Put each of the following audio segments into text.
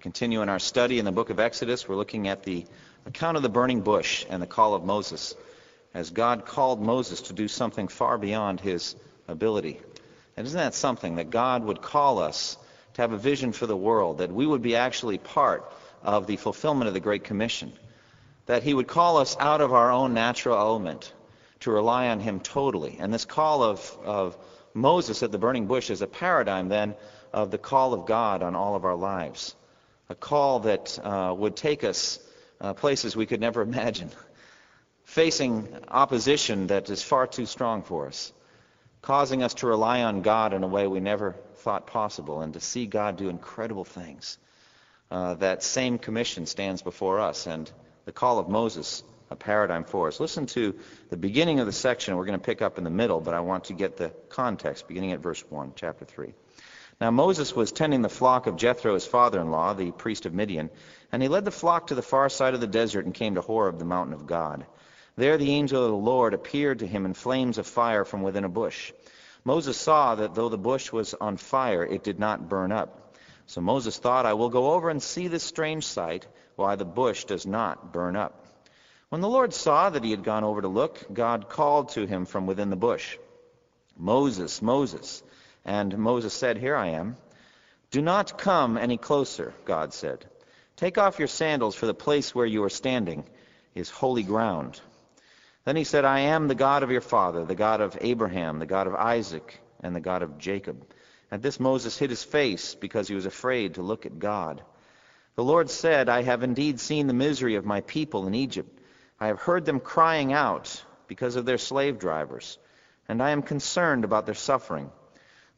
We continue in our study in the book of Exodus. We're looking at the account of the burning bush and the call of Moses, as God called Moses to do something far beyond his ability. And isn't that something that God would call us to have a vision for the world, that we would be actually part of the fulfillment of the Great Commission, that he would call us out of our own natural element to rely on him totally. And this call of, of Moses at the burning bush is a paradigm then of the call of God on all of our lives a call that uh, would take us uh, places we could never imagine, facing opposition that is far too strong for us, causing us to rely on God in a way we never thought possible, and to see God do incredible things. Uh, that same commission stands before us, and the call of Moses, a paradigm for us. Listen to the beginning of the section. We're going to pick up in the middle, but I want to get the context, beginning at verse 1, chapter 3. Now Moses was tending the flock of Jethro, his father-in-law, the priest of Midian, and he led the flock to the far side of the desert and came to Horeb, the mountain of God. There the angel of the Lord appeared to him in flames of fire from within a bush. Moses saw that though the bush was on fire, it did not burn up. So Moses thought, I will go over and see this strange sight, why the bush does not burn up. When the Lord saw that he had gone over to look, God called to him from within the bush, Moses, Moses. And Moses said, Here I am. Do not come any closer, God said. Take off your sandals, for the place where you are standing is holy ground. Then he said, I am the God of your father, the God of Abraham, the God of Isaac, and the God of Jacob. At this Moses hid his face because he was afraid to look at God. The Lord said, I have indeed seen the misery of my people in Egypt. I have heard them crying out because of their slave drivers, and I am concerned about their suffering.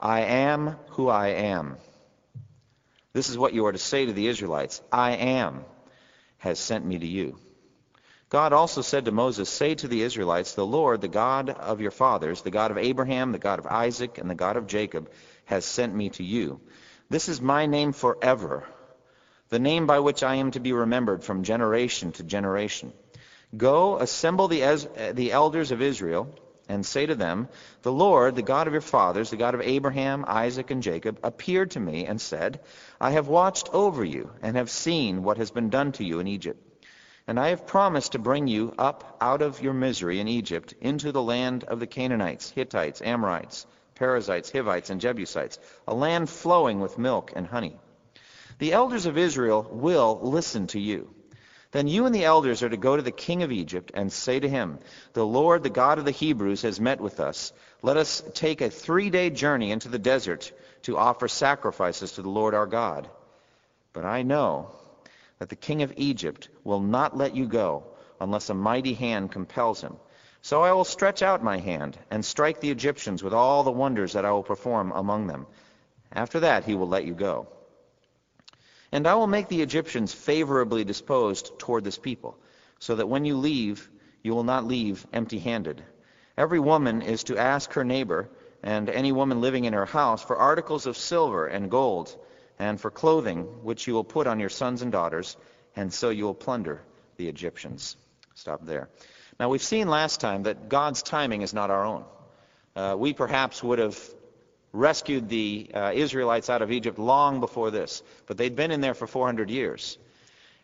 I am who I am. This is what you are to say to the Israelites I am has sent me to you. God also said to Moses, Say to the Israelites, The Lord, the God of your fathers, the God of Abraham, the God of Isaac, and the God of Jacob, has sent me to you. This is my name forever, the name by which I am to be remembered from generation to generation. Go, assemble the, the elders of Israel and say to them, The Lord, the God of your fathers, the God of Abraham, Isaac, and Jacob, appeared to me and said, I have watched over you and have seen what has been done to you in Egypt. And I have promised to bring you up out of your misery in Egypt into the land of the Canaanites, Hittites, Amorites, Perizzites, Hivites, and Jebusites, a land flowing with milk and honey. The elders of Israel will listen to you. Then you and the elders are to go to the king of Egypt and say to him, The Lord, the God of the Hebrews, has met with us. Let us take a three-day journey into the desert to offer sacrifices to the Lord our God. But I know that the king of Egypt will not let you go unless a mighty hand compels him. So I will stretch out my hand and strike the Egyptians with all the wonders that I will perform among them. After that he will let you go. And I will make the Egyptians favorably disposed toward this people, so that when you leave, you will not leave empty-handed. Every woman is to ask her neighbor, and any woman living in her house, for articles of silver and gold, and for clothing, which you will put on your sons and daughters, and so you will plunder the Egyptians. Stop there. Now, we've seen last time that God's timing is not our own. Uh, we perhaps would have rescued the uh, Israelites out of Egypt long before this, but they'd been in there for 400 years.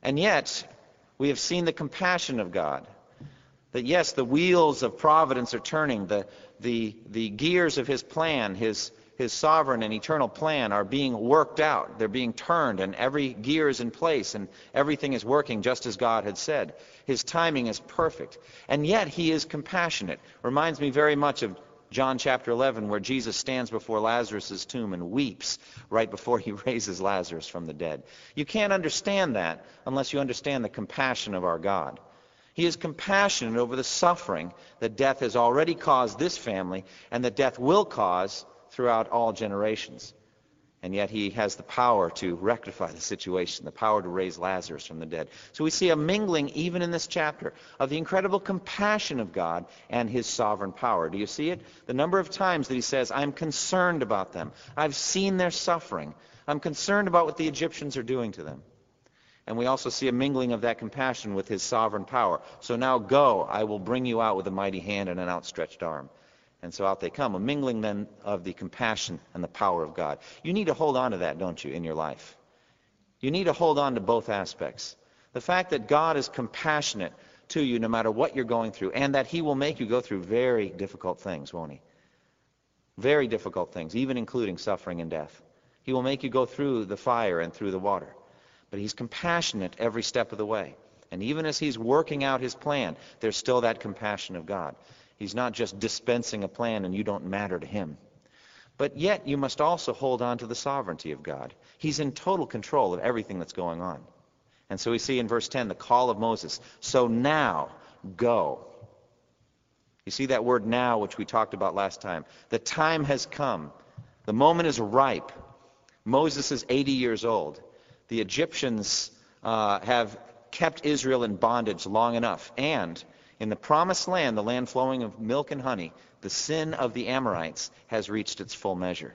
And yet, we have seen the compassion of God. That yes, the wheels of providence are turning, the, the, the gears of his plan, his, his sovereign and eternal plan are being worked out. They're being turned, and every gear is in place, and everything is working just as God had said. His timing is perfect. And yet, he is compassionate. Reminds me very much of John chapter 11, where Jesus stands before Lazarus' tomb and weeps right before he raises Lazarus from the dead. You can't understand that unless you understand the compassion of our God. He is compassionate over the suffering that death has already caused this family and that death will cause throughout all generations. And yet he has the power to rectify the situation, the power to raise Lazarus from the dead. So we see a mingling, even in this chapter, of the incredible compassion of God and his sovereign power. Do you see it? The number of times that he says, I'm concerned about them. I've seen their suffering. I'm concerned about what the Egyptians are doing to them. And we also see a mingling of that compassion with his sovereign power. So now go, I will bring you out with a mighty hand and an outstretched arm. And so out they come, a mingling then of the compassion and the power of God. You need to hold on to that, don't you, in your life? You need to hold on to both aspects. The fact that God is compassionate to you no matter what you're going through, and that he will make you go through very difficult things, won't he? Very difficult things, even including suffering and death. He will make you go through the fire and through the water. But he's compassionate every step of the way. And even as he's working out his plan, there's still that compassion of God. He's not just dispensing a plan and you don't matter to him. But yet you must also hold on to the sovereignty of God. He's in total control of everything that's going on. And so we see in verse 10 the call of Moses. So now, go. You see that word now, which we talked about last time. The time has come. The moment is ripe. Moses is 80 years old. The Egyptians uh, have kept Israel in bondage long enough. And in the promised land, the land flowing of milk and honey, the sin of the Amorites has reached its full measure.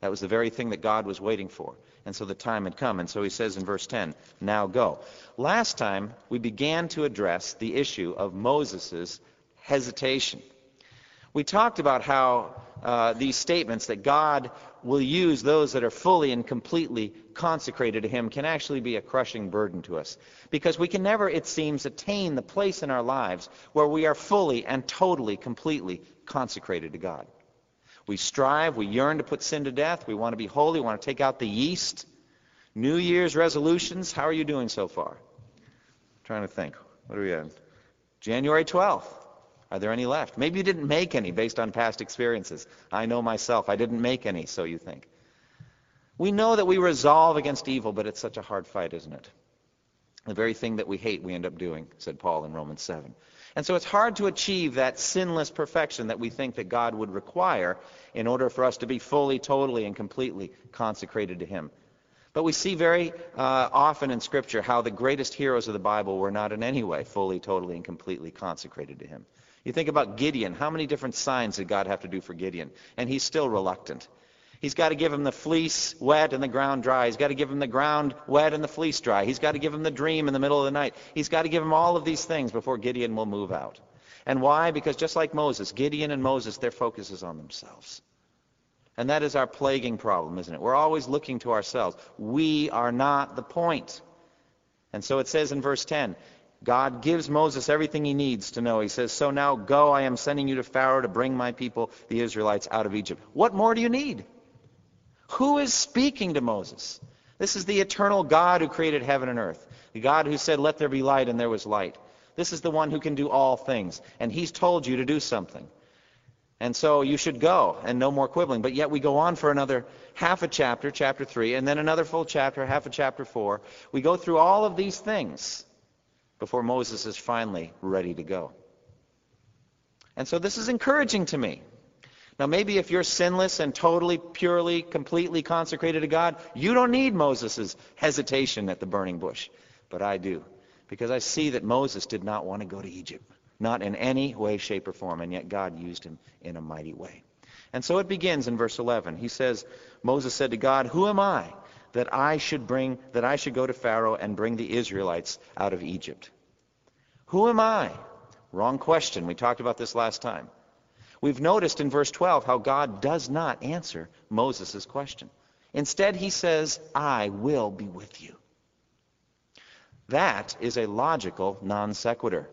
That was the very thing that God was waiting for. And so the time had come. And so he says in verse 10, now go. Last time, we began to address the issue of Moses' hesitation. We talked about how uh, these statements that God will use those that are fully and completely consecrated to Him can actually be a crushing burden to us. Because we can never, it seems, attain the place in our lives where we are fully and totally, completely consecrated to God. We strive, we yearn to put sin to death, we want to be holy, we want to take out the yeast. New Year's resolutions, how are you doing so far? I'm trying to think. What are we at? January 12th. Are there any left? Maybe you didn't make any based on past experiences. I know myself. I didn't make any, so you think. We know that we resolve against evil, but it's such a hard fight, isn't it? The very thing that we hate, we end up doing, said Paul in Romans 7. And so it's hard to achieve that sinless perfection that we think that God would require in order for us to be fully, totally, and completely consecrated to Him. But we see very uh, often in Scripture how the greatest heroes of the Bible were not in any way fully, totally, and completely consecrated to Him. You think about Gideon. How many different signs did God have to do for Gideon? And he's still reluctant. He's got to give him the fleece wet and the ground dry. He's got to give him the ground wet and the fleece dry. He's got to give him the dream in the middle of the night. He's got to give him all of these things before Gideon will move out. And why? Because just like Moses, Gideon and Moses, their focus is on themselves. And that is our plaguing problem, isn't it? We're always looking to ourselves. We are not the point. And so it says in verse 10, God gives Moses everything he needs to know. He says, So now go, I am sending you to Pharaoh to bring my people, the Israelites, out of Egypt. What more do you need? Who is speaking to Moses? This is the eternal God who created heaven and earth. The God who said, Let there be light, and there was light. This is the one who can do all things. And he's told you to do something. And so you should go, and no more quibbling. But yet we go on for another half a chapter, chapter 3, and then another full chapter, half a chapter 4. We go through all of these things before Moses is finally ready to go. And so this is encouraging to me. Now, maybe if you're sinless and totally, purely, completely consecrated to God, you don't need Moses' hesitation at the burning bush. But I do. Because I see that Moses did not want to go to Egypt. Not in any way, shape, or form. And yet God used him in a mighty way. And so it begins in verse 11. He says, Moses said to God, Who am I that I should bring that I should go to Pharaoh and bring the Israelites out of Egypt. Who am I? Wrong question. We talked about this last time. We've noticed in verse 12 how God does not answer Moses' question. Instead, he says, I will be with you. That is a logical non sequitur.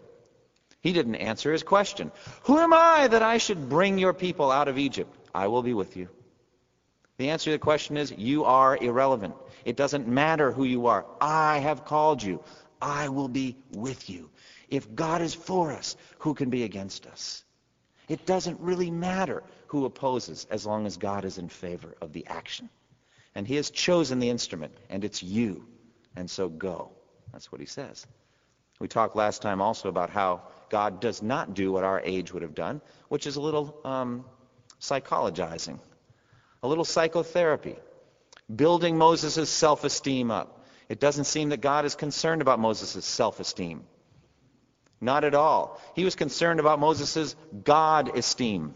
He didn't answer his question. Who am I that I should bring your people out of Egypt? I will be with you. The answer to the question is, you are irrelevant. It doesn't matter who you are. I have called you. I will be with you. If God is for us, who can be against us? It doesn't really matter who opposes as long as God is in favor of the action. And he has chosen the instrument, and it's you. And so go. That's what he says. We talked last time also about how God does not do what our age would have done, which is a little um, psychologizing, a little psychotherapy, building Moses' self-esteem up. It doesn't seem that God is concerned about Moses' self-esteem. Not at all. He was concerned about Moses' God esteem.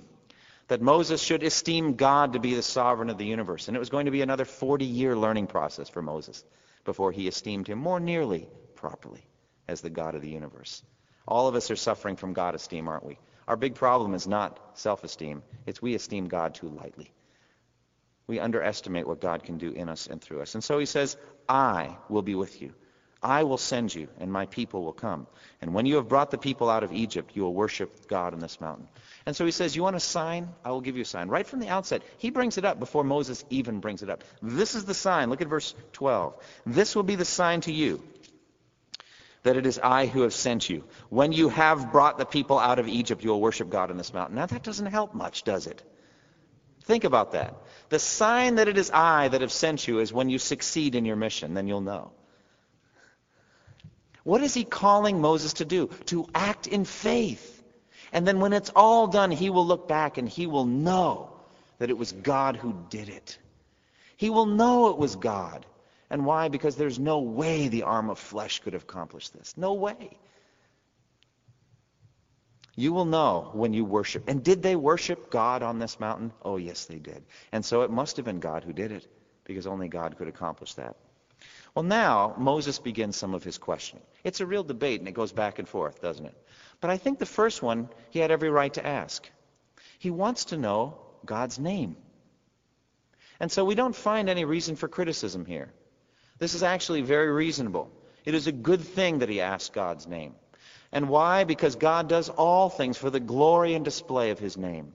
That Moses should esteem God to be the sovereign of the universe. And it was going to be another 40 year learning process for Moses before he esteemed him more nearly properly as the God of the universe. All of us are suffering from God esteem, aren't we? Our big problem is not self esteem, it's we esteem God too lightly. We underestimate what God can do in us and through us. And so he says, I will be with you. I will send you, and my people will come. And when you have brought the people out of Egypt, you will worship God on this mountain. And so he says, You want a sign? I will give you a sign. Right from the outset, he brings it up before Moses even brings it up. This is the sign. Look at verse 12. This will be the sign to you that it is I who have sent you. When you have brought the people out of Egypt, you will worship God on this mountain. Now, that doesn't help much, does it? Think about that. The sign that it is I that have sent you is when you succeed in your mission, then you'll know. What is he calling Moses to do? To act in faith. And then when it's all done, he will look back and he will know that it was God who did it. He will know it was God. And why? Because there's no way the arm of flesh could have accomplished this. No way. You will know when you worship. And did they worship God on this mountain? Oh, yes, they did. And so it must have been God who did it, because only God could accomplish that. Well, now Moses begins some of his questioning. It's a real debate, and it goes back and forth, doesn't it? But I think the first one he had every right to ask. He wants to know God's name. And so we don't find any reason for criticism here. This is actually very reasonable. It is a good thing that he asks God's name. And why? Because God does all things for the glory and display of his name.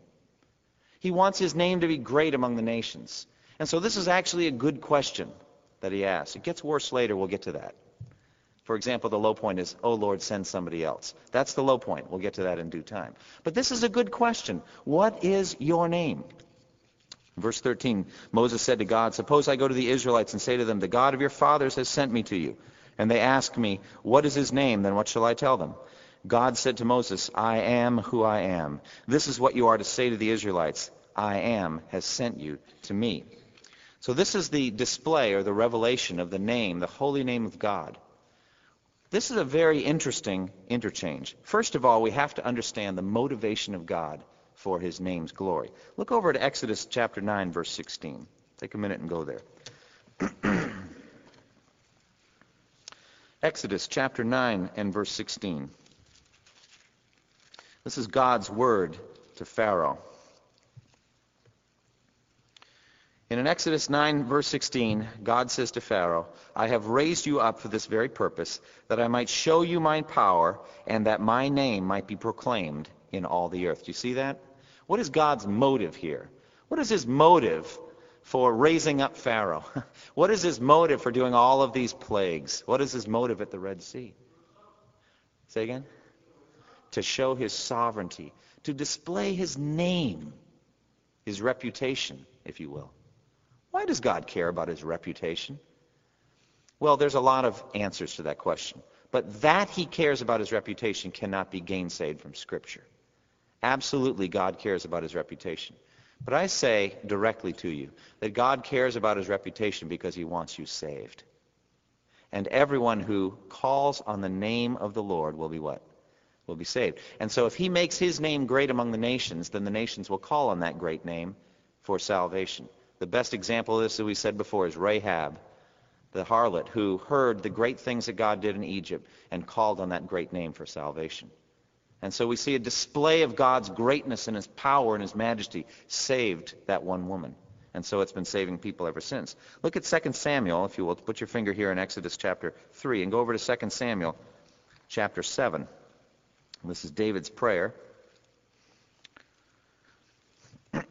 He wants his name to be great among the nations. And so this is actually a good question that he asks. It gets worse later. We'll get to that. For example, the low point is, oh Lord, send somebody else. That's the low point. We'll get to that in due time. But this is a good question. What is your name? Verse 13, Moses said to God, Suppose I go to the Israelites and say to them, The God of your fathers has sent me to you. And they ask me, What is his name? Then what shall I tell them? God said to Moses, I am who I am. This is what you are to say to the Israelites. I am has sent you to me. So this is the display or the revelation of the name, the holy name of God. This is a very interesting interchange. First of all, we have to understand the motivation of God for his name's glory. Look over at Exodus chapter 9, verse 16. Take a minute and go there. Exodus chapter 9 and verse 16. This is God's word to Pharaoh. in Exodus 9, verse 16, God says to Pharaoh, I have raised you up for this very purpose, that I might show you my power, and that my name might be proclaimed in all the earth. Do you see that? What is God's motive here? What is his motive for raising up Pharaoh? what is his motive for doing all of these plagues? What is his motive at the Red Sea? Say again? To show his sovereignty, to display his name, his reputation, if you will. Why does God care about his reputation? Well, there's a lot of answers to that question. But that he cares about his reputation cannot be gainsaid from Scripture. Absolutely, God cares about his reputation. But I say directly to you that God cares about his reputation because he wants you saved. And everyone who calls on the name of the Lord will be what? Will be saved. And so if he makes his name great among the nations, then the nations will call on that great name for salvation. The best example of this, as we said before, is Rahab, the harlot, who heard the great things that God did in Egypt and called on that great name for salvation. And so we see a display of God's greatness and his power and his majesty saved that one woman. And so it's been saving people ever since. Look at 2 Samuel, if you will. Put your finger here in Exodus chapter 3 and go over to 2 Samuel chapter 7. This is David's prayer.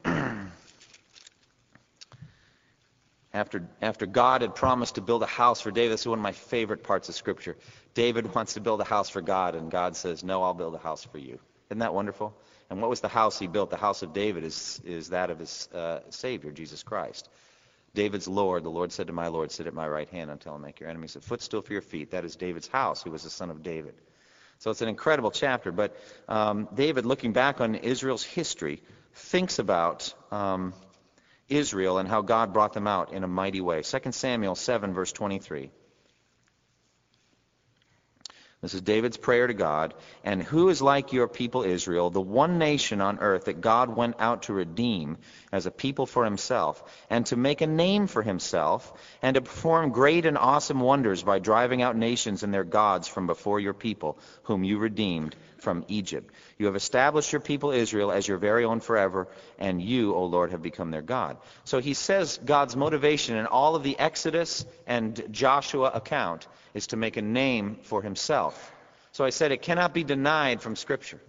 after, after God had promised to build a house for David, this is one of my favorite parts of Scripture. David wants to build a house for God, and God says, No, I'll build a house for you. Isn't that wonderful? And what was the house he built? The house of David is, is that of his uh, Savior, Jesus Christ. David's Lord, the Lord said to my Lord, Sit at my right hand until I make your enemies a footstool for your feet. That is David's house. He was the son of David. So it's an incredible chapter. But um, David, looking back on Israel's history, thinks about um, Israel and how God brought them out in a mighty way. 2 Samuel 7, verse 23. This is David's prayer to God. And who is like your people Israel, the one nation on earth that God went out to redeem as a people for himself, and to make a name for himself, and to perform great and awesome wonders by driving out nations and their gods from before your people, whom you redeemed from Egypt. You have established your people Israel as your very own forever, and you, O Lord, have become their God. So he says God's motivation in all of the Exodus and Joshua account is to make a name for himself. So I said it cannot be denied from Scripture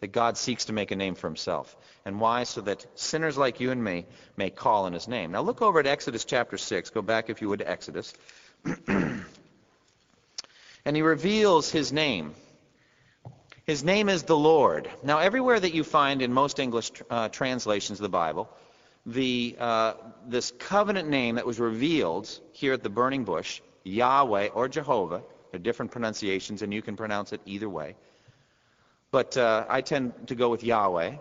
that God seeks to make a name for himself. And why? So that sinners like you and me may call in his name. Now look over at Exodus chapter 6. Go back, if you would, to Exodus. and he reveals his name. His name is the Lord. Now, everywhere that you find in most English uh, translations of the Bible, the, uh, this covenant name that was revealed here at the burning bush Yahweh or Jehovah. There are different pronunciations, and you can pronounce it either way. But uh, I tend to go with Yahweh.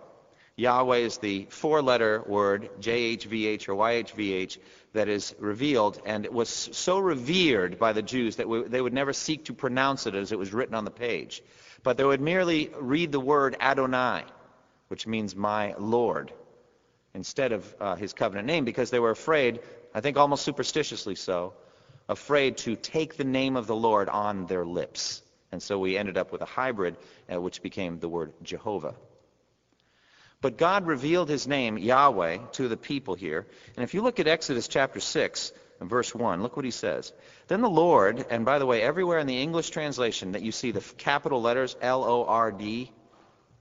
Yahweh is the four-letter word, JHVH or YHVH, that is revealed, and it was so revered by the Jews that we, they would never seek to pronounce it as it was written on the page. But they would merely read the word Adonai, which means my Lord, instead of uh, his covenant name, because they were afraid, I think almost superstitiously so, afraid to take the name of the Lord on their lips. And so we ended up with a hybrid, uh, which became the word Jehovah. But God revealed his name, Yahweh, to the people here. And if you look at Exodus chapter 6, verse 1, look what he says. Then the Lord, and by the way, everywhere in the English translation that you see the capital letters L O R D,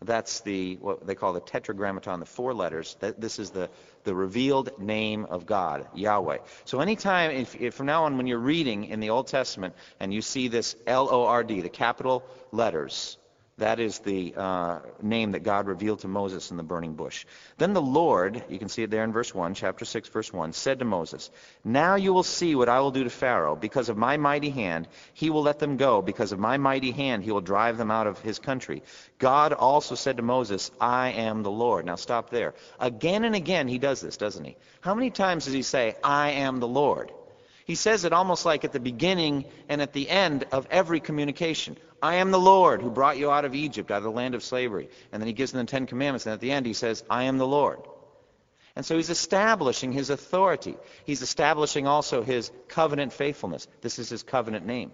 that's the what they call the tetragrammaton, the four letters. That, this is the, the revealed name of God, Yahweh. So anytime, if, if from now on, when you're reading in the Old Testament and you see this L-O-R-D, the capital letters, that is the uh, name that God revealed to Moses in the burning bush. Then the Lord, you can see it there in verse 1, chapter 6, verse 1, said to Moses, Now you will see what I will do to Pharaoh. Because of my mighty hand, he will let them go. Because of my mighty hand, he will drive them out of his country. God also said to Moses, I am the Lord. Now stop there. Again and again he does this, doesn't he? How many times does he say, I am the Lord? He says it almost like at the beginning and at the end of every communication. I am the Lord who brought you out of Egypt, out of the land of slavery. And then he gives them the Ten Commandments. And at the end he says, I am the Lord. And so he's establishing his authority. He's establishing also his covenant faithfulness. This is his covenant name.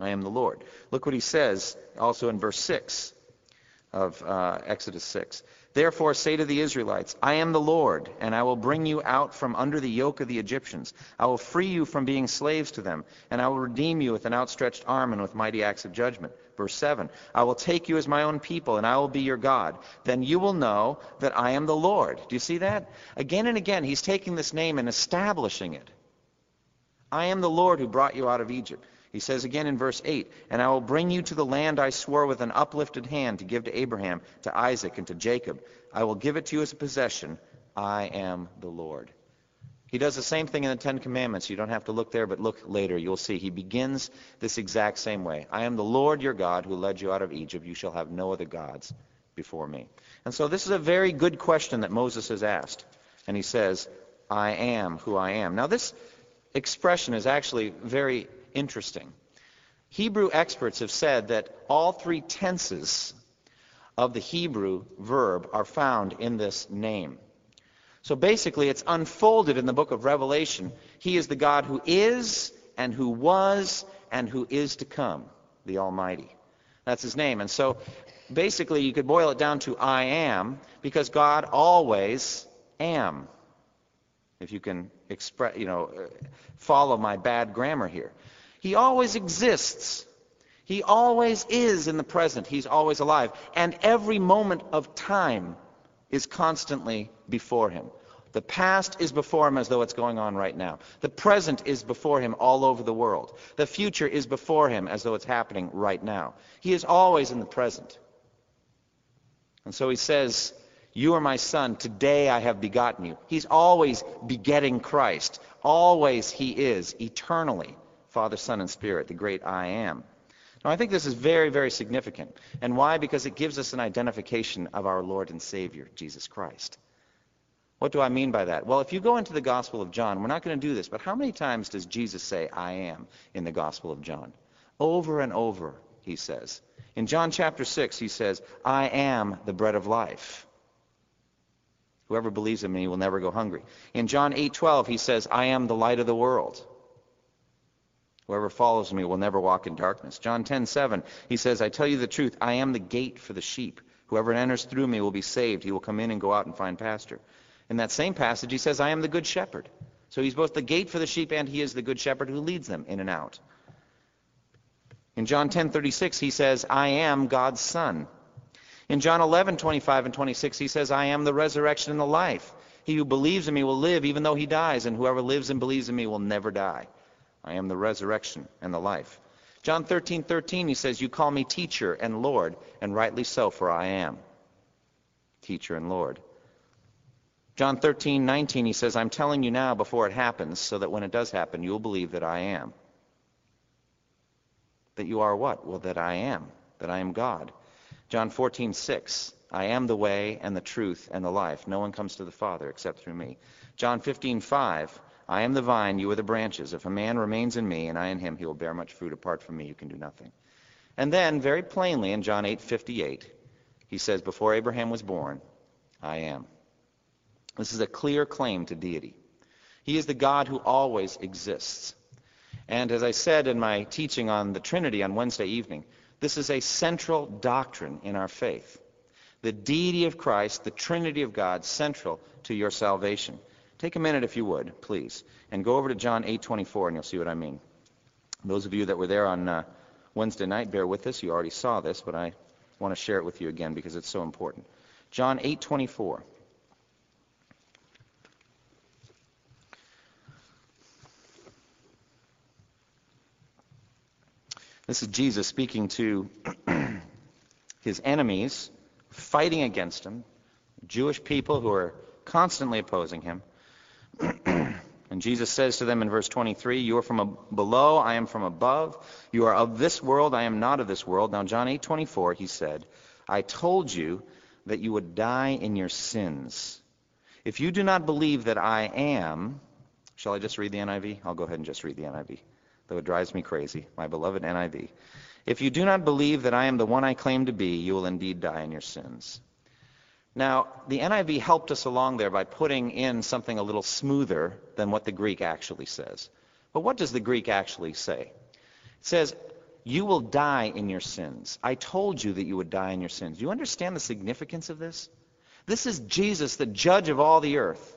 I am the Lord. Look what he says also in verse 6 of uh, Exodus 6. Therefore say to the Israelites, I am the Lord, and I will bring you out from under the yoke of the Egyptians. I will free you from being slaves to them, and I will redeem you with an outstretched arm and with mighty acts of judgment. Verse 7 I will take you as my own people, and I will be your God. Then you will know that I am the Lord. Do you see that? Again and again, he's taking this name and establishing it. I am the Lord who brought you out of Egypt. He says again in verse 8, And I will bring you to the land I swore with an uplifted hand to give to Abraham, to Isaac, and to Jacob. I will give it to you as a possession. I am the Lord. He does the same thing in the Ten Commandments. You don't have to look there, but look later. You'll see. He begins this exact same way. I am the Lord your God who led you out of Egypt. You shall have no other gods before me. And so this is a very good question that Moses has asked. And he says, I am who I am. Now this expression is actually very interesting. Hebrew experts have said that all three tenses of the Hebrew verb are found in this name. So basically, it's unfolded in the book of Revelation. He is the God who is, and who was, and who is to come, the Almighty. That's his name. And so basically you could boil it down to I am because God always am. If you can express, you know, uh, follow my bad grammar here. He always exists. He always is in the present. He's always alive. And every moment of time is constantly before him. The past is before him as though it's going on right now. The present is before him all over the world. The future is before him as though it's happening right now. He is always in the present. And so he says, You are my son. Today I have begotten you. He's always begetting Christ. Always he is, eternally, Father, Son, and Spirit, the great I am. Now, I think this is very, very significant. And why? Because it gives us an identification of our Lord and Savior, Jesus Christ. What do I mean by that? Well, if you go into the Gospel of John, we're not going to do this, but how many times does Jesus say, I am, in the Gospel of John? Over and over, he says. In John chapter 6, he says, I am the bread of life. Whoever believes in me will never go hungry. In John 8:12, he says, I am the light of the world. Whoever follows me will never walk in darkness. John 10:7, he says, I tell you the truth, I am the gate for the sheep. Whoever enters through me will be saved. He will come in and go out and find pasture. In that same passage, he says, I am the good shepherd. So he's both the gate for the sheep and he is the good shepherd who leads them in and out. In John 10:36 he says, "I am God's son." In John 11:25 and 26 he says, "I am the resurrection and the life. He who believes in me will live even though he dies, and whoever lives and believes in me will never die. I am the resurrection and the life." John 13:13 he says, "You call me teacher and Lord, and rightly so, for I am." Teacher and Lord. John 13:19 he says, "I'm telling you now before it happens, so that when it does happen, you'll believe that I am." That you are what? Well, that I am. That I am God. John 14:6. I am the way and the truth and the life. No one comes to the Father except through me. John 15:5. I am the vine, you are the branches. If a man remains in me and I in him, he will bear much fruit. Apart from me, you can do nothing. And then, very plainly, in John 8:58, he says, Before Abraham was born, I am. This is a clear claim to deity. He is the God who always exists. And as I said in my teaching on the Trinity on Wednesday evening, this is a central doctrine in our faith. The deity of Christ, the Trinity of God, central to your salvation. Take a minute, if you would, please, and go over to John 8:24, and you'll see what I mean. Those of you that were there on uh, Wednesday night, bear with us. You already saw this, but I want to share it with you again because it's so important. John 8:24. This is Jesus speaking to his enemies, fighting against him, Jewish people who are constantly opposing him. and Jesus says to them in verse 23, You are from below, I am from above. You are of this world, I am not of this world. Now, John 8:24, he said, I told you that you would die in your sins. If you do not believe that I am, shall I just read the NIV? I'll go ahead and just read the NIV though it drives me crazy, my beloved NIV. If you do not believe that I am the one I claim to be, you will indeed die in your sins. Now, the NIV helped us along there by putting in something a little smoother than what the Greek actually says. But what does the Greek actually say? It says, You will die in your sins. I told you that you would die in your sins. Do you understand the significance of this? This is Jesus, the judge of all the earth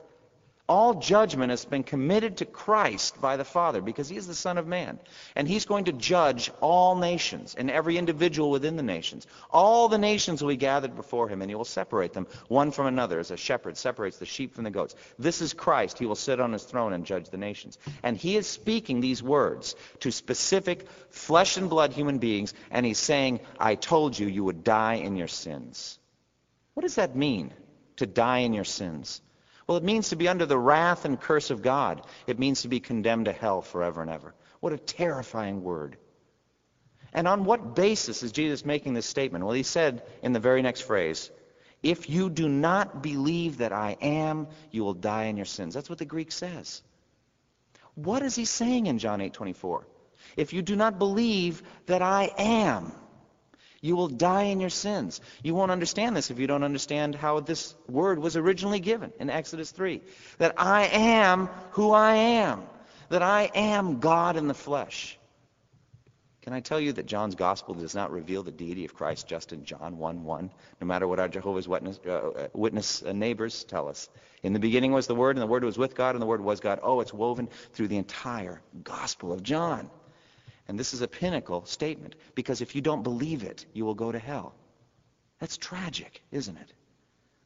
all judgment has been committed to Christ by the Father because he is the Son of Man. And he's going to judge all nations and every individual within the nations. All the nations will be gathered before him, and he will separate them one from another as a shepherd separates the sheep from the goats. This is Christ. He will sit on his throne and judge the nations. And he is speaking these words to specific flesh and blood human beings, and he's saying, I told you you would die in your sins. What does that mean, to die in your sins? Well, it means to be under the wrath and curse of God. It means to be condemned to hell forever and ever. What a terrifying word. And on what basis is Jesus making this statement? Well, he said in the very next phrase, if you do not believe that I am, you will die in your sins. That's what the Greek says. What is he saying in John 8:24? If you do not believe that I am, you will die in your sins. You won't understand this if you don't understand how this word was originally given in Exodus 3. That I am who I am. That I am God in the flesh. Can I tell you that John's gospel does not reveal the deity of Christ just in John 1:1, no matter what our Jehovah's Witness, uh, Witness uh, neighbors tell us? In the beginning was the Word, and the Word was with God, and the Word was God. Oh, it's woven through the entire gospel of John. And this is a pinnacle statement, because if you don't believe it, you will go to hell. That's tragic, isn't it?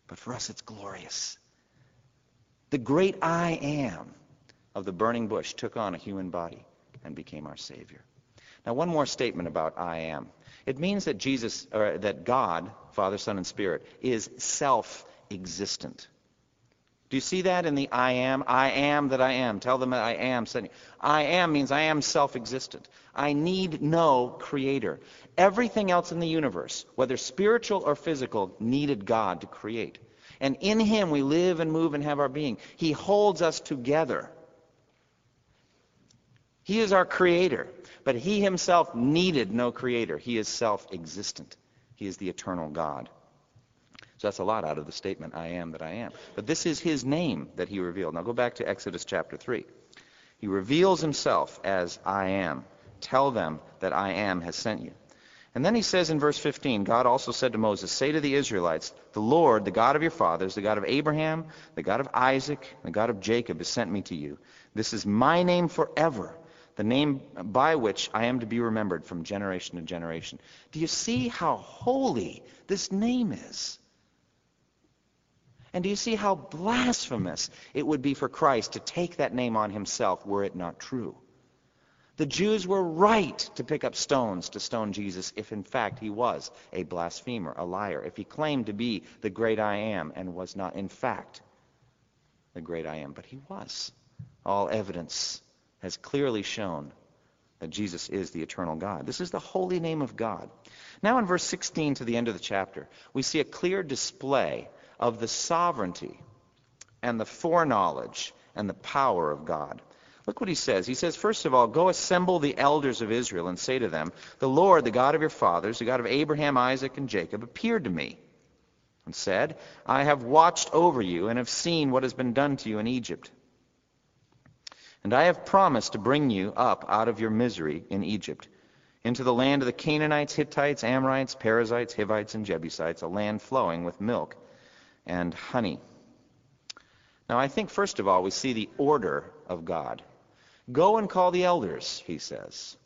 But for us, it's glorious. The great I am of the burning bush took on a human body and became our Savior. Now, one more statement about I am. It means that Jesus, or that God, Father, Son, and Spirit, is self-existent. Do you see that in the I am? I am that I am. Tell them that I am. I am means I am self-existent. I need no creator. Everything else in the universe, whether spiritual or physical, needed God to create. And in him we live and move and have our being. He holds us together. He is our creator. But he himself needed no creator. He is self-existent. He is the eternal God. So that's a lot out of the statement, I am that I am. But this is his name that he revealed. Now go back to Exodus chapter 3. He reveals himself as I am. Tell them that I am has sent you. And then he says in verse 15, God also said to Moses, Say to the Israelites, The Lord, the God of your fathers, the God of Abraham, the God of Isaac, the God of Jacob, has sent me to you. This is my name forever the name by which I am to be remembered from generation to generation. Do you see how holy this name is? And do you see how blasphemous it would be for Christ to take that name on himself were it not true? The Jews were right to pick up stones to stone Jesus if in fact he was a blasphemer, a liar, if he claimed to be the great I am and was not in fact the great I am. But he was. All evidence has clearly shown that Jesus is the eternal God. This is the holy name of God. Now in verse 16 to the end of the chapter, we see a clear display of the sovereignty and the foreknowledge and the power of God. Look what he says. He says, first of all, go assemble the elders of Israel and say to them, the Lord, the God of your fathers, the God of Abraham, Isaac, and Jacob, appeared to me and said, I have watched over you and have seen what has been done to you in Egypt. And I have promised to bring you up out of your misery in Egypt, into the land of the Canaanites, Hittites, Amorites, Perizzites, Hivites, and Jebusites, a land flowing with milk and honey. Now, I think, first of all, we see the order of God. Go and call the elders, he says.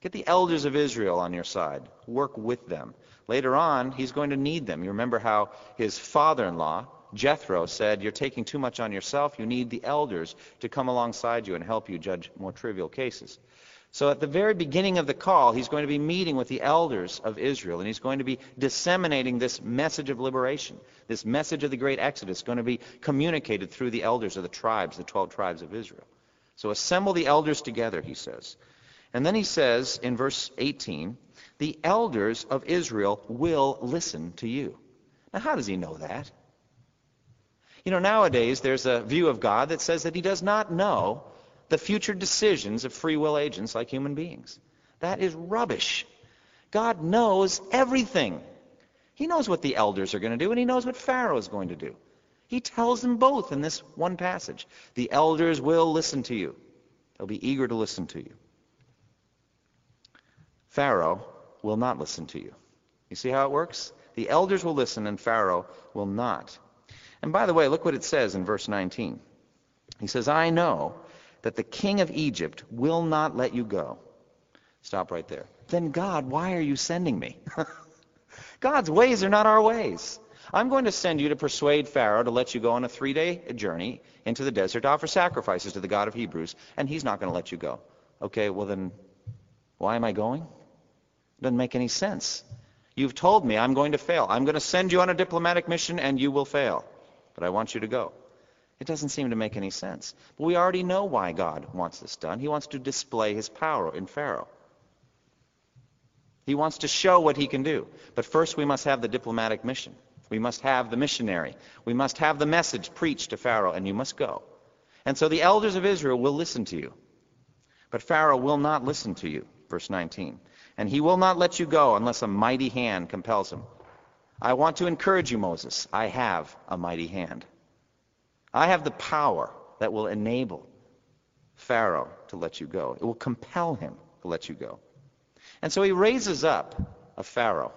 Get the elders of Israel on your side. Work with them. Later on, he's going to need them. You remember how his father-in-law, Jethro said, You're taking too much on yourself. You need the elders to come alongside you and help you judge more trivial cases. So at the very beginning of the call, he's going to be meeting with the elders of Israel, and he's going to be disseminating this message of liberation. This message of the great Exodus going to be communicated through the elders of the tribes, the 12 tribes of Israel. So assemble the elders together, he says. And then he says in verse 18, the elders of Israel will listen to you. Now, how does he know that? You know, nowadays there's a view of God that says that he does not know the future decisions of free will agents like human beings. That is rubbish. God knows everything. He knows what the elders are going to do, and he knows what Pharaoh is going to do. He tells them both in this one passage. The elders will listen to you. They'll be eager to listen to you. Pharaoh will not listen to you. You see how it works? The elders will listen, and Pharaoh will not. And by the way, look what it says in verse 19. He says, I know that the king of Egypt will not let you go. Stop right there. Then God, why are you sending me? God's ways are not our ways. I'm going to send you to persuade Pharaoh to let you go on a three-day journey into the desert to offer sacrifices to the God of Hebrews, and he's not going to let you go. Okay, well then, why am I going? It Doesn't make any sense. You've told me I'm going to fail. I'm going to send you on a diplomatic mission, and you will fail but I want you to go. It doesn't seem to make any sense. But we already know why God wants this done. He wants to display his power in Pharaoh. He wants to show what he can do. But first we must have the diplomatic mission. We must have the missionary. We must have the message preached to Pharaoh, and you must go. And so the elders of Israel will listen to you. But Pharaoh will not listen to you. Verse 19. And he will not let you go unless a mighty hand compels him. I want to encourage you, Moses. I have a mighty hand. I have the power that will enable Pharaoh to let you go. It will compel him to let you go. And so he raises up a Pharaoh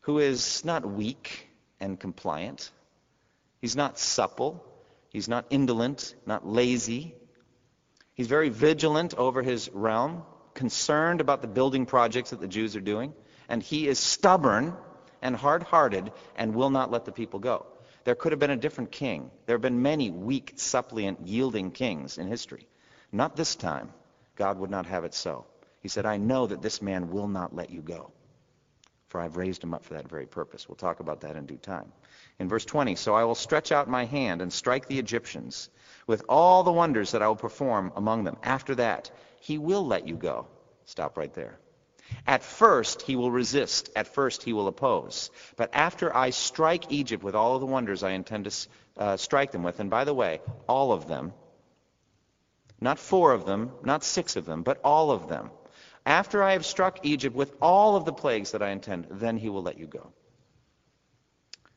who is not weak and compliant. He's not supple. He's not indolent, not lazy. He's very vigilant over his realm, concerned about the building projects that the Jews are doing. And he is stubborn and hard-hearted and will not let the people go. There could have been a different king. There have been many weak, suppliant, yielding kings in history. Not this time. God would not have it so. He said, I know that this man will not let you go, for I've raised him up for that very purpose. We'll talk about that in due time. In verse 20, so I will stretch out my hand and strike the Egyptians with all the wonders that I will perform among them. After that, he will let you go. Stop right there. At first, he will resist. At first, he will oppose. But after I strike Egypt with all of the wonders I intend to uh, strike them with, and by the way, all of them, not four of them, not six of them, but all of them, after I have struck Egypt with all of the plagues that I intend, then he will let you go.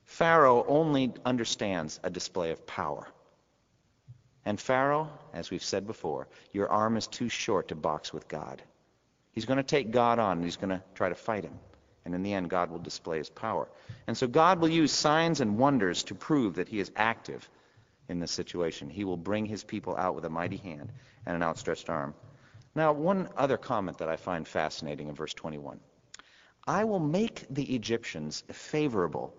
Pharaoh only understands a display of power. And Pharaoh, as we've said before, your arm is too short to box with God. He's going to take God on and he's going to try to fight him. And in the end, God will display his power. And so God will use signs and wonders to prove that he is active in this situation. He will bring his people out with a mighty hand and an outstretched arm. Now, one other comment that I find fascinating in verse 21. I will make the Egyptians favorable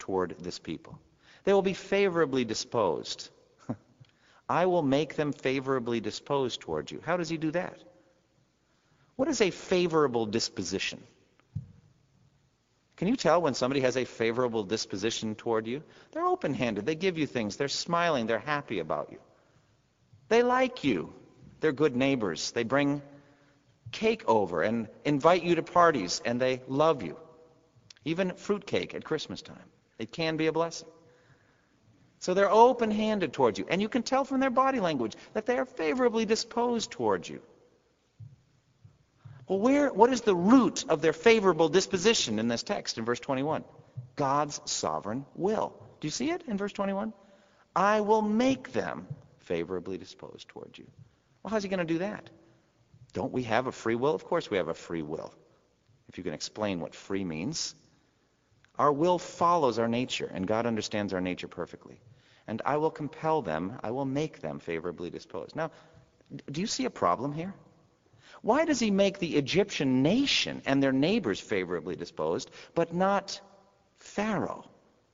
toward this people. They will be favorably disposed. I will make them favorably disposed toward you. How does he do that? What is a favorable disposition? Can you tell when somebody has a favorable disposition toward you? They're open-handed. They give you things. They're smiling. They're happy about you. They like you. They're good neighbors. They bring cake over and invite you to parties, and they love you. Even fruitcake at Christmas time. It can be a blessing. So they're open handed towards you. And you can tell from their body language that they are favorably disposed towards you. Well, where, what is the root of their favorable disposition in this text in verse 21? God's sovereign will. Do you see it in verse 21? I will make them favorably disposed toward you. Well, how's he going to do that? Don't we have a free will? Of course we have a free will. If you can explain what free means. Our will follows our nature, and God understands our nature perfectly. And I will compel them, I will make them favorably disposed. Now, do you see a problem here? Why does he make the Egyptian nation and their neighbors favorably disposed, but not Pharaoh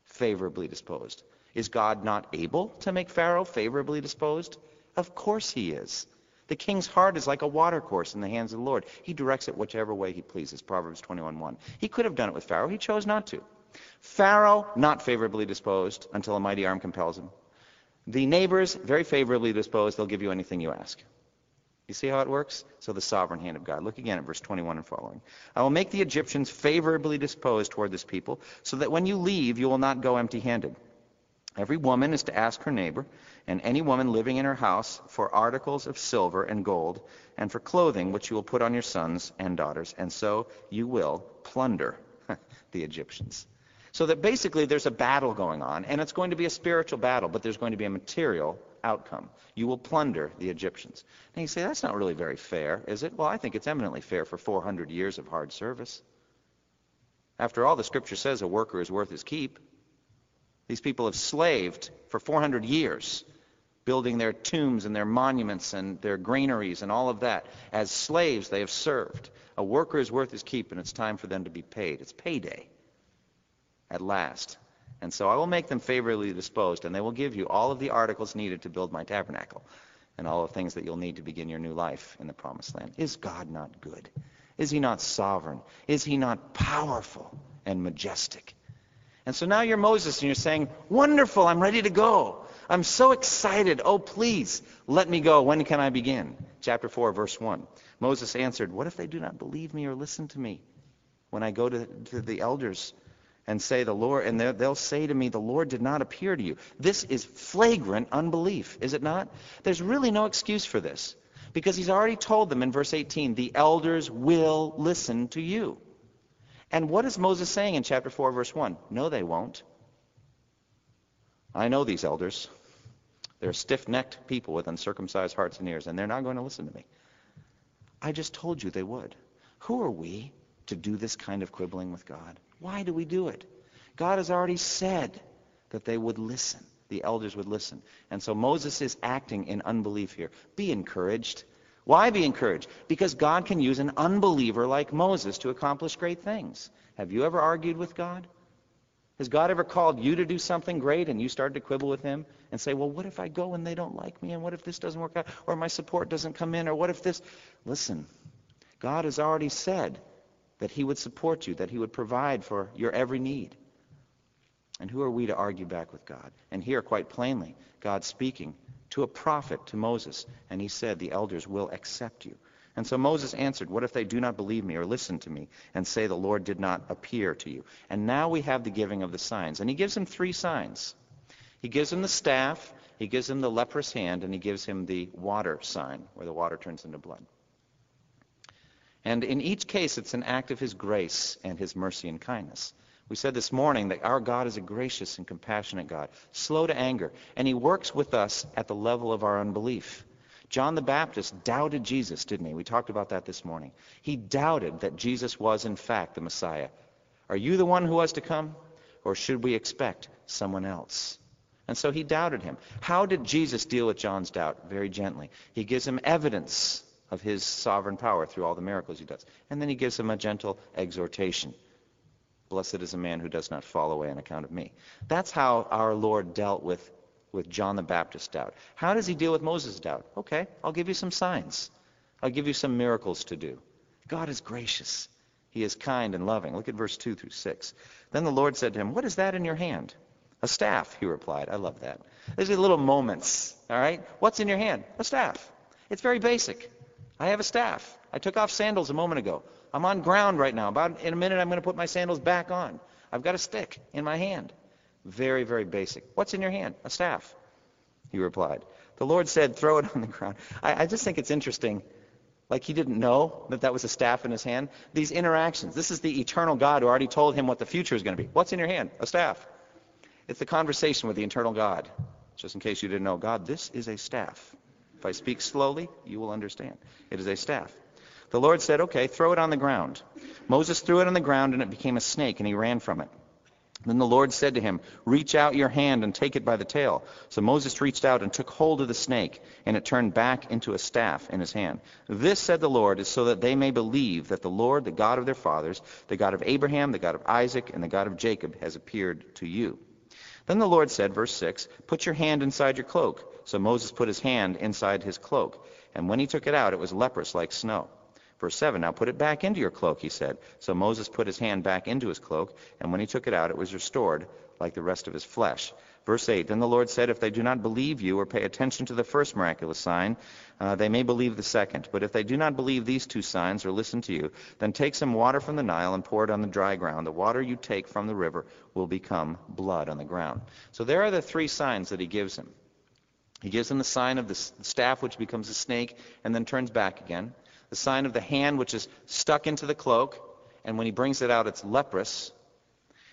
favorably disposed? Is God not able to make Pharaoh favorably disposed? Of course he is. The king's heart is like a watercourse in the hands of the Lord. He directs it whichever way he pleases. Proverbs 21:1. He could have done it with Pharaoh. He chose not to. Pharaoh, not favorably disposed until a mighty arm compels him. The neighbors, very favorably disposed. They'll give you anything you ask. You see how it works? So the sovereign hand of God. Look again at verse 21 and following. I will make the Egyptians favorably disposed toward this people, so that when you leave, you will not go empty-handed. Every woman is to ask her neighbor, and any woman living in her house, for articles of silver and gold, and for clothing which you will put on your sons and daughters, and so you will plunder the Egyptians. So that basically there's a battle going on, and it's going to be a spiritual battle, but there's going to be a material outcome. You will plunder the Egyptians. Now you say, that's not really very fair, is it? Well, I think it's eminently fair for 400 years of hard service. After all, the scripture says a worker is worth his keep. These people have slaved for 400 years, building their tombs and their monuments and their granaries and all of that. As slaves, they have served. A worker is worth his keep, and it's time for them to be paid. It's payday at last. And so I will make them favorably disposed, and they will give you all of the articles needed to build my tabernacle and all the things that you'll need to begin your new life in the promised land. Is God not good? Is he not sovereign? Is he not powerful and majestic? And so now you're Moses and you're saying, Wonderful, I'm ready to go. I'm so excited. Oh, please, let me go. When can I begin? Chapter 4, verse 1. Moses answered, What if they do not believe me or listen to me when I go to, to the elders and say, The Lord, and they'll say to me, The Lord did not appear to you? This is flagrant unbelief, is it not? There's really no excuse for this because he's already told them in verse 18, The elders will listen to you. And what is Moses saying in chapter 4, verse 1? No, they won't. I know these elders. They're stiff necked people with uncircumcised hearts and ears, and they're not going to listen to me. I just told you they would. Who are we to do this kind of quibbling with God? Why do we do it? God has already said that they would listen. The elders would listen. And so Moses is acting in unbelief here. Be encouraged. Why be encouraged? Because God can use an unbeliever like Moses to accomplish great things. Have you ever argued with God? Has God ever called you to do something great and you started to quibble with him and say, well, what if I go and they don't like me? And what if this doesn't work out? Or my support doesn't come in? Or what if this? Listen, God has already said that he would support you, that he would provide for your every need. And who are we to argue back with God? And here, quite plainly, God speaking to a prophet, to Moses, and he said, the elders will accept you. And so Moses answered, What if they do not believe me or listen to me and say the Lord did not appear to you? And now we have the giving of the signs. And he gives him three signs. He gives him the staff, he gives him the leprous hand, and he gives him the water sign, where the water turns into blood. And in each case, it's an act of his grace and his mercy and kindness. We said this morning that our God is a gracious and compassionate God, slow to anger, and he works with us at the level of our unbelief. John the Baptist doubted Jesus, didn't he? We talked about that this morning. He doubted that Jesus was, in fact, the Messiah. Are you the one who was to come? Or should we expect someone else? And so he doubted him. How did Jesus deal with John's doubt? Very gently. He gives him evidence of his sovereign power through all the miracles he does. And then he gives him a gentle exhortation. Blessed is a man who does not fall away on account of me. That's how our Lord dealt with, with John the Baptist's doubt. How does he deal with Moses' doubt? Okay, I'll give you some signs. I'll give you some miracles to do. God is gracious. He is kind and loving. Look at verse 2 through 6. Then the Lord said to him, What is that in your hand? A staff, he replied. I love that. These are little moments, all right? What's in your hand? A staff. It's very basic. I have a staff. I took off sandals a moment ago. I'm on ground right now. About in a minute, I'm going to put my sandals back on. I've got a stick in my hand. Very, very basic. What's in your hand? A staff. He replied. The Lord said, throw it on the ground. I, I just think it's interesting. Like he didn't know that that was a staff in his hand. These interactions. This is the eternal God who already told him what the future is going to be. What's in your hand? A staff. It's the conversation with the eternal God. Just in case you didn't know, God, this is a staff. If I speak slowly, you will understand. It is a staff. The Lord said, Okay, throw it on the ground. Moses threw it on the ground, and it became a snake, and he ran from it. Then the Lord said to him, Reach out your hand and take it by the tail. So Moses reached out and took hold of the snake, and it turned back into a staff in his hand. This, said the Lord, is so that they may believe that the Lord, the God of their fathers, the God of Abraham, the God of Isaac, and the God of Jacob, has appeared to you. Then the Lord said, verse 6, Put your hand inside your cloak. So Moses put his hand inside his cloak, and when he took it out, it was leprous like snow. Verse 7, Now put it back into your cloak, he said. So Moses put his hand back into his cloak, and when he took it out, it was restored like the rest of his flesh. Verse 8, Then the Lord said, If they do not believe you or pay attention to the first miraculous sign, uh, they may believe the second. But if they do not believe these two signs or listen to you, then take some water from the Nile and pour it on the dry ground. The water you take from the river will become blood on the ground. So there are the three signs that he gives him. He gives him the sign of the staff, which becomes a snake and then turns back again. The sign of the hand, which is stuck into the cloak, and when he brings it out, it's leprous.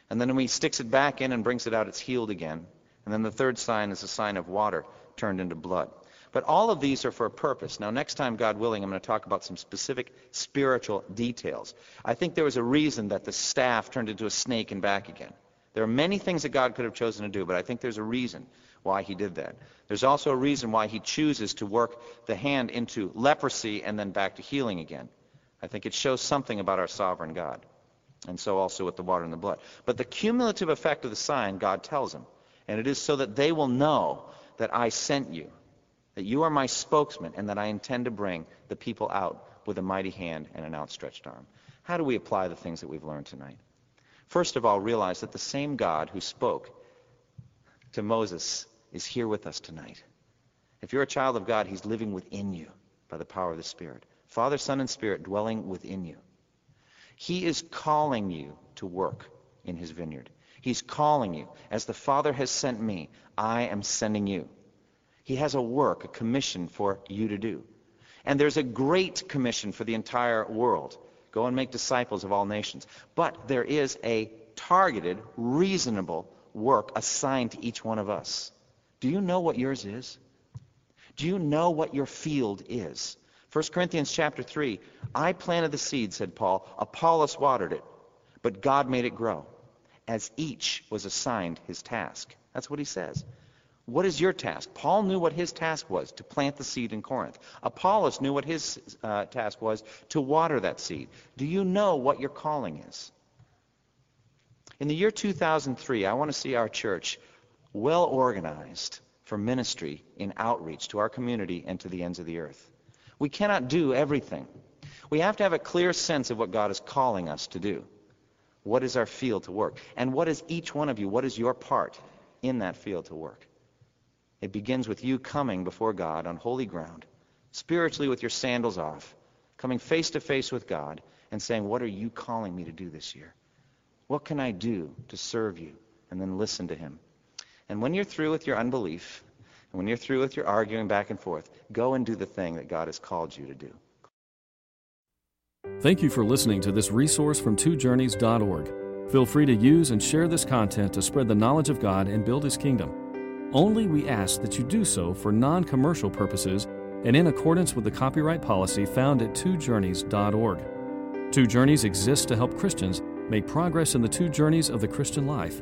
And then when he sticks it back in and brings it out, it's healed again. And then the third sign is a sign of water turned into blood. But all of these are for a purpose. Now, next time, God willing, I'm going to talk about some specific spiritual details. I think there was a reason that the staff turned into a snake and back again. There are many things that God could have chosen to do, but I think there's a reason why he did that. There's also a reason why he chooses to work the hand into leprosy and then back to healing again. I think it shows something about our sovereign God. And so also with the water and the blood. But the cumulative effect of the sign, God tells him. And it is so that they will know that I sent you, that you are my spokesman, and that I intend to bring the people out with a mighty hand and an outstretched arm. How do we apply the things that we've learned tonight? First of all, realize that the same God who spoke to Moses is here with us tonight. If you're a child of God, he's living within you by the power of the Spirit. Father, Son, and Spirit dwelling within you. He is calling you to work in his vineyard. He's calling you. As the Father has sent me, I am sending you. He has a work, a commission for you to do. And there's a great commission for the entire world. Go and make disciples of all nations. But there is a targeted, reasonable work assigned to each one of us. Do you know what yours is? Do you know what your field is? 1 Corinthians chapter 3, I planted the seed, said Paul. Apollos watered it, but God made it grow, as each was assigned his task. That's what he says. What is your task? Paul knew what his task was, to plant the seed in Corinth. Apollos knew what his uh, task was, to water that seed. Do you know what your calling is? In the year 2003, I want to see our church well organized for ministry in outreach to our community and to the ends of the earth. We cannot do everything. We have to have a clear sense of what God is calling us to do. What is our field to work? And what is each one of you, what is your part in that field to work? It begins with you coming before God on holy ground, spiritually with your sandals off, coming face to face with God and saying, What are you calling me to do this year? What can I do to serve you? And then listen to Him. And when you're through with your unbelief, and when you're through with your arguing back and forth, go and do the thing that God has called you to do. Thank you for listening to this resource from twojourneys.org. Feel free to use and share this content to spread the knowledge of God and build His kingdom. Only we ask that you do so for non commercial purposes and in accordance with the copyright policy found at twojourneys.org. Two Journeys exists to help Christians make progress in the two journeys of the Christian life